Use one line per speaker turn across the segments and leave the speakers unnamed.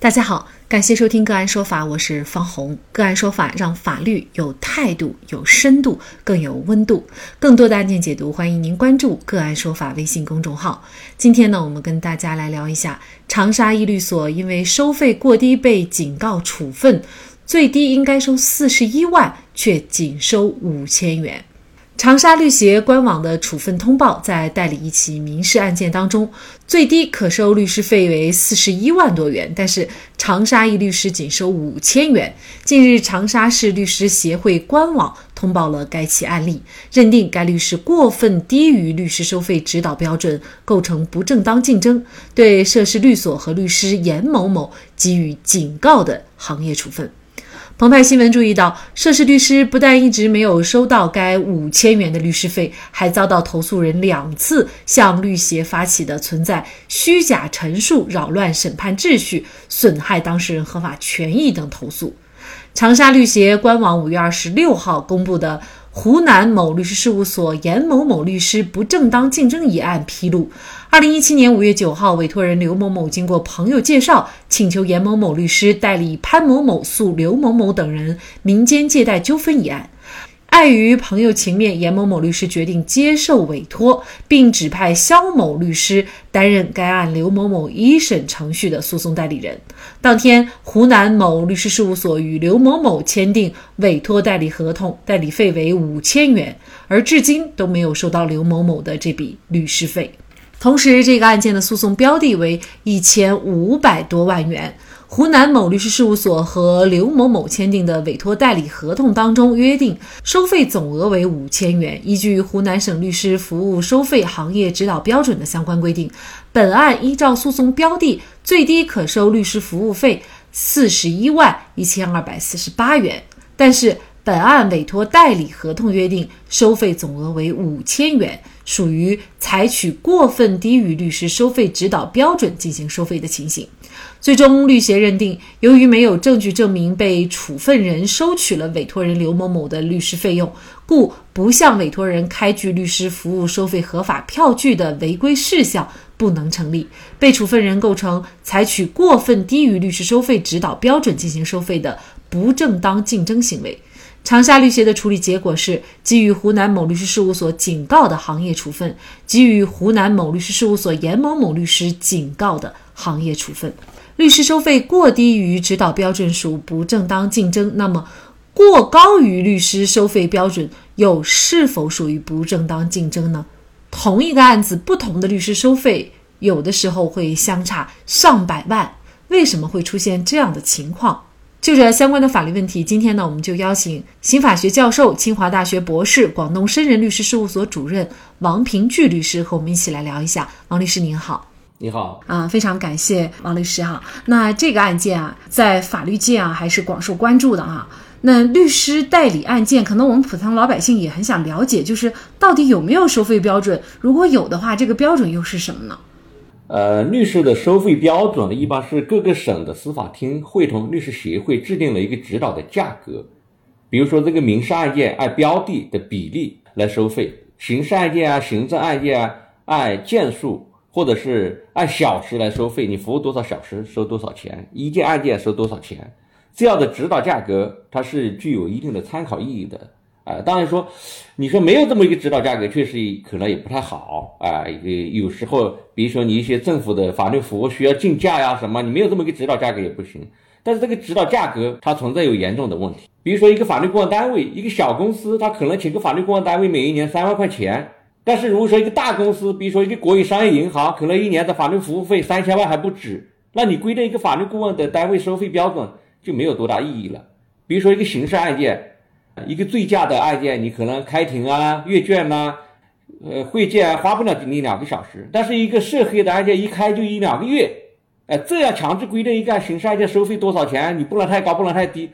大家好，感谢收听个案说法，我是方红。个案说法让法律有态度、有深度、更有温度。更多的案件解读，欢迎您关注个案说法微信公众号。今天呢，我们跟大家来聊一下长沙一律所因为收费过低被警告处分，最低应该收四十一万，却仅收五千元。长沙律协官网的处分通报，在代理一起民事案件当中，最低可收律师费为四十一万多元，但是长沙一律师仅收五千元。近日，长沙市律师协会官网通报了该起案例，认定该律师过分低于律师收费指导标准，构成不正当竞争，对涉事律所和律师严某某给予警告的行业处分。澎湃新闻注意到，涉事律师不但一直没有收到该五千元的律师费，还遭到投诉人两次向律协发起的存在虚假陈述、扰乱审判秩序、损害当事人合法权益等投诉。长沙律协官网五月二十六号公布的。湖南某律师事务所严某某律师不正当竞争一案披露，二零一七年五月九号，委托人刘某某经过朋友介绍，请求严某某律师代理潘某某诉刘某某等人民间借贷纠纷一案。碍于朋友情面，严某某律师决定接受委托，并指派肖某律师担任该案刘某某一审程序的诉讼代理人。当天，湖南某律师事务所与刘某某签订委托代理合同，代理费为五千元，而至今都没有收到刘某某的这笔律师费。同时，这个案件的诉讼标的为一千五百多万元。湖南某律师事务所和刘某某签订的委托代理合同当中约定，收费总额为五千元。依据湖南省律师服务收费行业指导标准的相关规定，本案依照诉讼标的，最低可收律师服务费四十一万一千二百四十八元。但是，本案委托代理合同约定收费总额为五千元，属于采取过分低于律师收费指导标准进行收费的情形。最终，律协认定，由于没有证据证明被处分人收取了委托人刘某某的律师费用，故不向委托人开具律师服务收费合法票据的违规事项不能成立，被处分人构成采取过分低于律师收费指导标准进行收费的不正当竞争行为。长沙律协的处理结果是给予湖南某律师事务所警告的行业处分，给予湖南某律师事务所严某某律师警告的行业处分。律师收费过低于指导标准属不正当竞争，那么过高于律师收费标准又是否属于不正当竞争呢？同一个案子，不同的律师收费有的时候会相差上百万，为什么会出现这样的情况？就这相关的法律问题，今天呢，我们就邀请刑法学教授、清华大学博士、广东深仁律师事务所主任王平聚律师和我们一起来聊一下。王律师您好。
你好
啊，非常感谢王律师哈。那这个案件啊，在法律界啊还是广受关注的哈。那律师代理案件，可能我们普通老百姓也很想了解，就是到底有没有收费标准？如果有的话，这个标准又是什么呢？
呃，律师的收费标准呢，一般是各个省的司法厅会同律师协会制定了一个指导的价格。比如说，这个民事案件按标的的比例来收费，刑事案件啊、行政案件啊按件数。或者是按小时来收费，你服务多少小时收多少钱，一件案件收多少钱，这样的指导价格它是具有一定的参考意义的啊。当然说，你说没有这么一个指导价格，确实可能也不太好啊。有时候，比如说你一些政府的法律服务需要竞价呀什么，你没有这么一个指导价格也不行。但是这个指导价格它存在有严重的问题，比如说一个法律顾问单位，一个小公司，他可能请个法律顾问单位每一年三万块钱。但是如果说一个大公司，比如说一个国有商业银行，可能一年的法律服务费三千万还不止，那你规定一个法律顾问的单位收费标准就没有多大意义了。比如说一个刑事案件，一个醉驾的案件，你可能开庭啊、阅卷呐、呃会见花不了你两个小时，但是一个涉黑的案件一开就一两个月，哎，这样强制规定一个刑事案件收费多少钱，你不能太高，不能太低，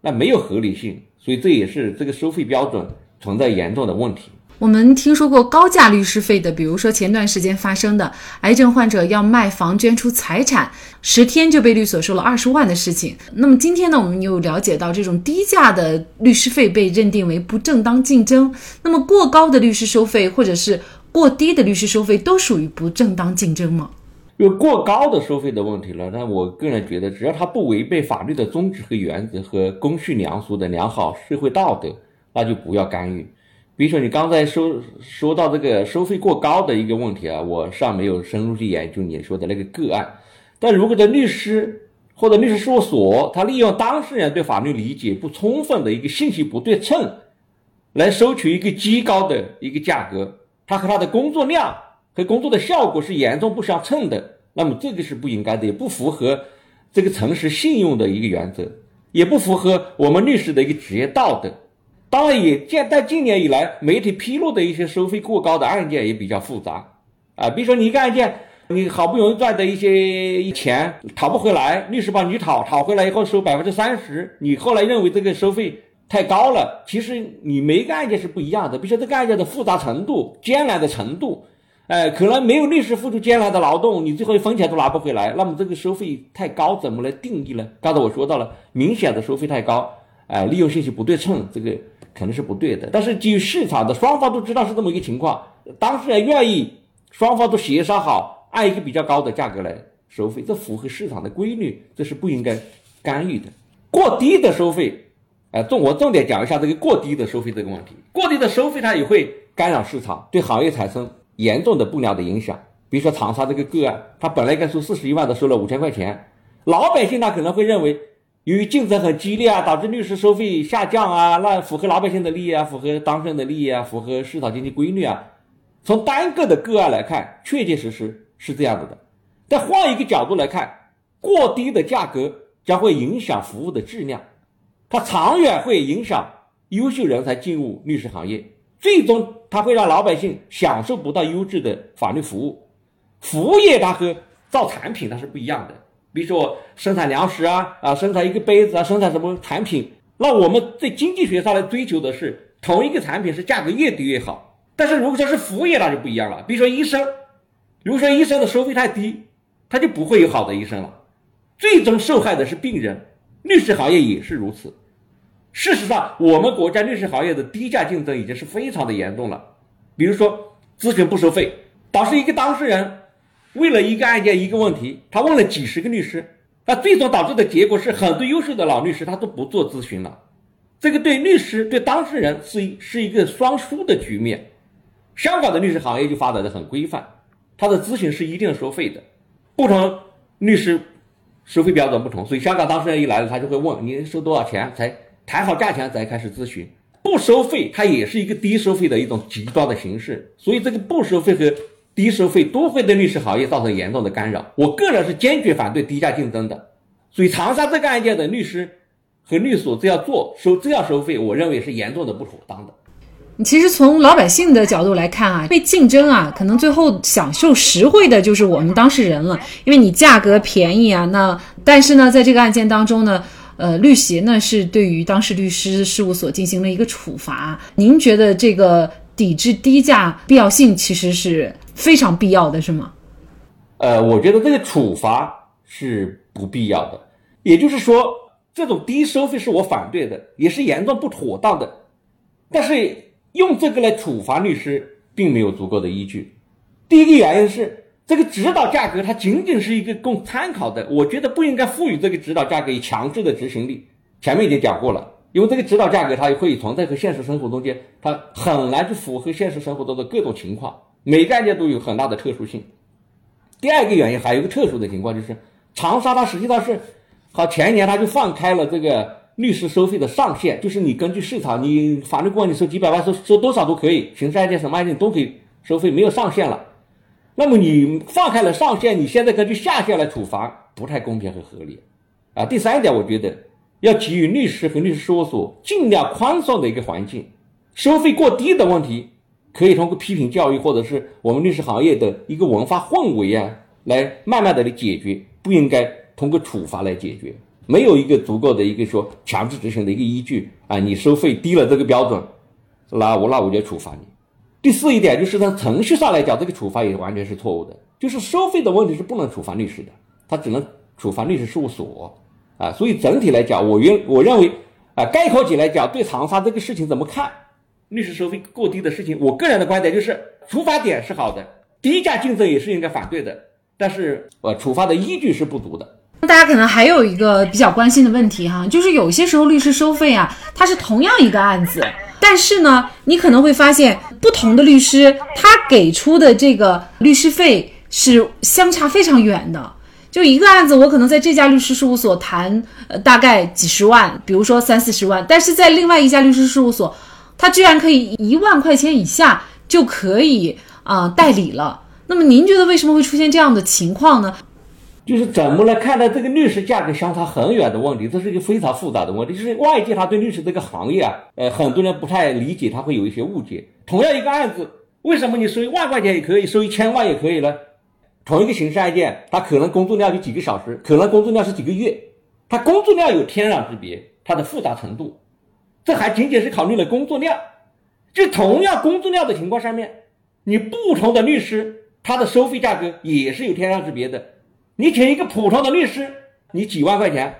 那没有合理性，所以这也是这个收费标准存在严重的问题。
我们听说过高价律师费的，比如说前段时间发生的癌症患者要卖房捐出财产，十天就被律所收了二十万的事情。那么今天呢，我们又了解到这种低价的律师费被认定为不正当竞争。那么过高的律师收费或者是过低的律师收费都属于不正当竞争吗？
有过高的收费的问题了，那我个人觉得，只要它不违背法律的宗旨和原则和公序良俗的良好社会道德，那就不要干预。比如说你刚才说说到这个收费过高的一个问题啊，我尚没有深入去研究你说的那个个案。但如果在律师或者律师事务所，他利用当事人对法律理解不充分的一个信息不对称，来收取一个极高的一个价格，他和他的工作量。和工作的效果是严重不相称的，那么这个是不应该的，也不符合这个诚实信用的一个原则，也不符合我们律师的一个职业道德。当然，也近在近年以来，媒体披露的一些收费过高的案件也比较复杂啊。比如说，你一个案件，你好不容易赚的一些钱讨不回来，律师帮你讨，讨回来以后收百分之三十，你后来认为这个收费太高了。其实你每一个案件是不一样的，比如说这个案件的复杂程度、艰难的程度。哎，可能没有律师付出艰难的劳动，你最后一分钱都拿不回来。那么这个收费太高，怎么来定义呢？刚才我说到了，明显的收费太高，哎，利用信息不对称，这个肯定是不对的。但是基于市场的双方都知道是这么一个情况，当事人愿意，双方都协商好，按一个比较高的价格来收费，这符合市场的规律，这是不应该干预的。过低的收费，哎，重我重点讲一下这个过低的收费这个问题。过低的收费它也会干扰市场，对行业产生。严重的不良的影响，比如说长沙这个个案，他本来该收四十一万的，收了五千块钱，老百姓他可能会认为，由于竞争很激烈啊，导致律师收费下降啊，那符合老百姓的利益啊，符合当事人的利益啊，符合市场经济规律啊。从单个的个案来看，确确实实是这样子的。但换一个角度来看，过低的价格将会影响服务的质量，它长远会影响优秀人才进入律师行业。最终，它会让老百姓享受不到优质的法律服务。服务业它和造产品它是不一样的。比如说生产粮食啊啊，生产一个杯子啊，生产什么产品？那我们在经济学上来追求的是同一个产品是价格越低越好。但是如果说是服务业，那就不一样了。比如说医生，如果说医生的收费太低，他就不会有好的医生了。最终受害的是病人。律师行业也是如此。事实上，我们国家律师行业的低价竞争已经是非常的严重了。比如说，咨询不收费，导致一个当事人为了一个案件、一个问题，他问了几十个律师，那最终导致的结果是很多优秀的老律师他都不做咨询了。这个对律师、对当事人是一是一个双输的局面。香港的律师行业就发展的很规范，他的咨询是一定收费的，不同律师收费标准不同，所以香港当事人一来了，他就会问你收多少钱才。谈好价钱再开始咨询，不收费，它也是一个低收费的一种极端的形式。所以这个不收费和低收费都会对律师行业造成严重的干扰。我个人是坚决反对低价竞争的。所以长沙这个案件的律师和律所这样做收这样收费，我认为是严重的不妥当的。
其实从老百姓的角度来看啊，被竞争啊，可能最后享受实惠的就是我们当事人了，因为你价格便宜啊。那但是呢，在这个案件当中呢。呃，律协呢是对于当事律师事务所进行了一个处罚。您觉得这个抵制低价必要性其实是非常必要的，是吗？
呃，我觉得这个处罚是不必要的。也就是说，这种低收费是我反对的，也是严重不妥当的。但是用这个来处罚律师，并没有足够的依据。第一个原因是。这个指导价格它仅仅是一个供参考的，我觉得不应该赋予这个指导价格以强制的执行力。前面已经讲过了，因为这个指导价格它会存在和现实生活中间，它很难去符合现实生活中的各种情况，每个案件都有很大的特殊性。第二个原因还有一个特殊的情况，就是长沙它实际上是，好前一年它就放开了这个律师收费的上限，就是你根据市场，你法律顾问你收几百万收收多少都可以，刑事案件什么案件都可以收费，没有上限了。那么你放开了上限，你现在根据下限来处罚，不太公平和合理，啊。第三点，我觉得要给予律师和律师事务所尽量宽松的一个环境，收费过低的问题，可以通过批评教育或者是我们律师行业的一个文化氛围啊，来慢慢的来解决，不应该通过处罚来解决，没有一个足够的一个说强制执行的一个依据啊，你收费低了这个标准，那我那我就处罚你。第四一点就是从程序上来讲，这个处罚也完全是错误的。就是收费的问题是不能处罚律师的，他只能处罚律师事务所啊。所以整体来讲，我认我认为啊，概括起来讲，对长沙这个事情怎么看？律师收费过低的事情，我个人的观点就是，处罚点是好的，低价竞争也是应该反对的。但是呃，处罚的依据是不足的。
那大家可能还有一个比较关心的问题哈，就是有些时候律师收费啊，它是同样一个案子，但是呢，你可能会发现不同的律师他给出的这个律师费是相差非常远的。就一个案子，我可能在这家律师事务所谈，呃，大概几十万，比如说三四十万，但是在另外一家律师事务所，他居然可以一万块钱以下就可以啊代理了。那么您觉得为什么会出现这样的情况呢？
就是怎么来看待这个律师价格相差很远的问题？这是一个非常复杂的问题。就是外界他对律师这个行业啊，呃，很多人不太理解，他会有一些误解。同样一个案子，为什么你收一万块钱也可以，收一千万也可以呢？同一个刑事案件，他可能工作量就几个小时，可能工作量是几个月，他工作量有天壤之别，它的复杂程度，这还仅仅是考虑了工作量。就同样工作量的情况下面，你不同的律师，他的收费价格也是有天壤之别的。你请一个普通的律师，你几万块钱，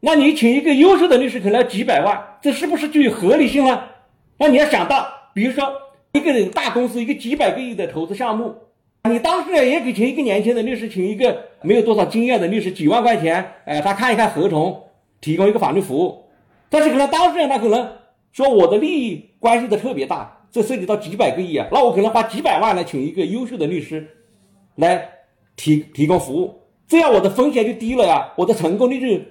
那你请一个优秀的律师可能要几百万，这是不是具有合理性呢？那你要想到，比如说一个大公司，一个几百个亿的投资项目，你当事人也给请一个年轻的律师，请一个没有多少经验的律师，几万块钱，哎，他看一看合同，提供一个法律服务。但是可能当事人他可能说我的利益关系的特别大，这涉及到几百个亿啊，那我可能花几百万来请一个优秀的律师来提提供服务。这样我的风险就低了呀，我的成功率就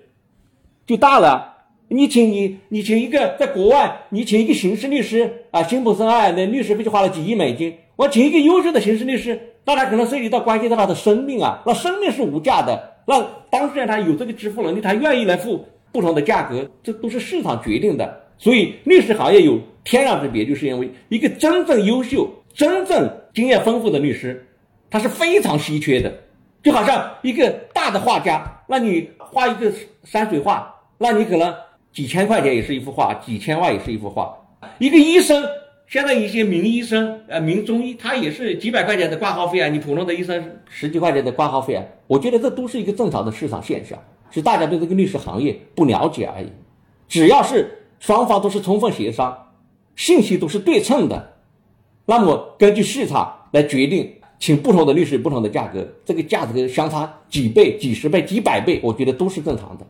就大了。你请你你请一个在国外，你请一个刑事律师啊，辛普森案那律师费就花了几亿美金。我请一个优秀的刑事律师，那他可能涉及到关系到他的生命啊，那生命是无价的。那当事人他有这个支付能力，他愿意来付不同的价格，这都是市场决定的。所以律师行业有天壤之别，就是因为一个真正优秀、真正经验丰富的律师，他是非常稀缺的。就好像一个大的画家，那你画一个山水画，那你可能几千块钱也是一幅画，几千万也是一幅画。一个医生，现在一些名医生，呃，名中医，他也是几百块钱的挂号费啊。你普通的医生十几块钱的挂号费啊，我觉得这都是一个正常的市场现象，是大家对这个律师行业不了解而已。只要是双方都是充分协商，信息都是对称的，那么根据市场来决定。请不同的律师，不同的价格，这个价格相差几倍、几十倍、几百倍，我觉得都是正常的。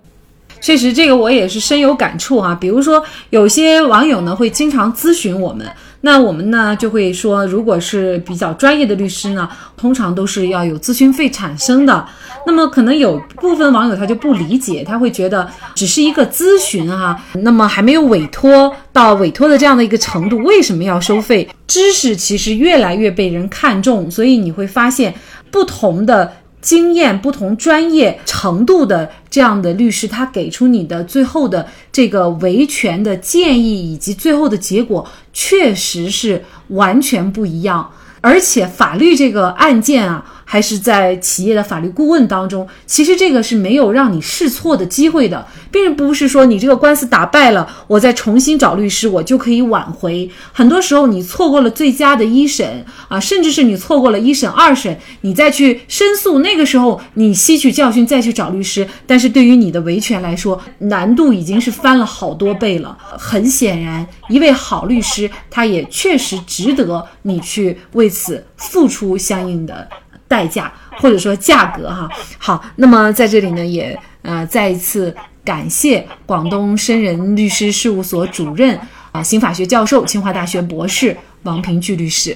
确实，这个我也是深有感触啊。比如说，有些网友呢会经常咨询我们。那我们呢就会说，如果是比较专业的律师呢，通常都是要有咨询费产生的。那么可能有部分网友他就不理解，他会觉得只是一个咨询哈，那么还没有委托到委托的这样的一个程度，为什么要收费？知识其实越来越被人看重，所以你会发现不同的。经验不同、专业程度的这样的律师，他给出你的最后的这个维权的建议以及最后的结果，确实是完全不一样。而且法律这个案件啊。还是在企业的法律顾问当中，其实这个是没有让你试错的机会的，并不是说你这个官司打败了，我再重新找律师，我就可以挽回。很多时候你错过了最佳的一审啊，甚至是你错过了一审、二审，你再去申诉，那个时候你吸取教训再去找律师，但是对于你的维权来说，难度已经是翻了好多倍了。很显然，一位好律师，他也确实值得你去为此付出相应的。代价或者说价格哈好，那么在这里呢，也呃再一次感谢广东深人律师事务所主任啊刑法学教授、清华大学博士王平聚律师。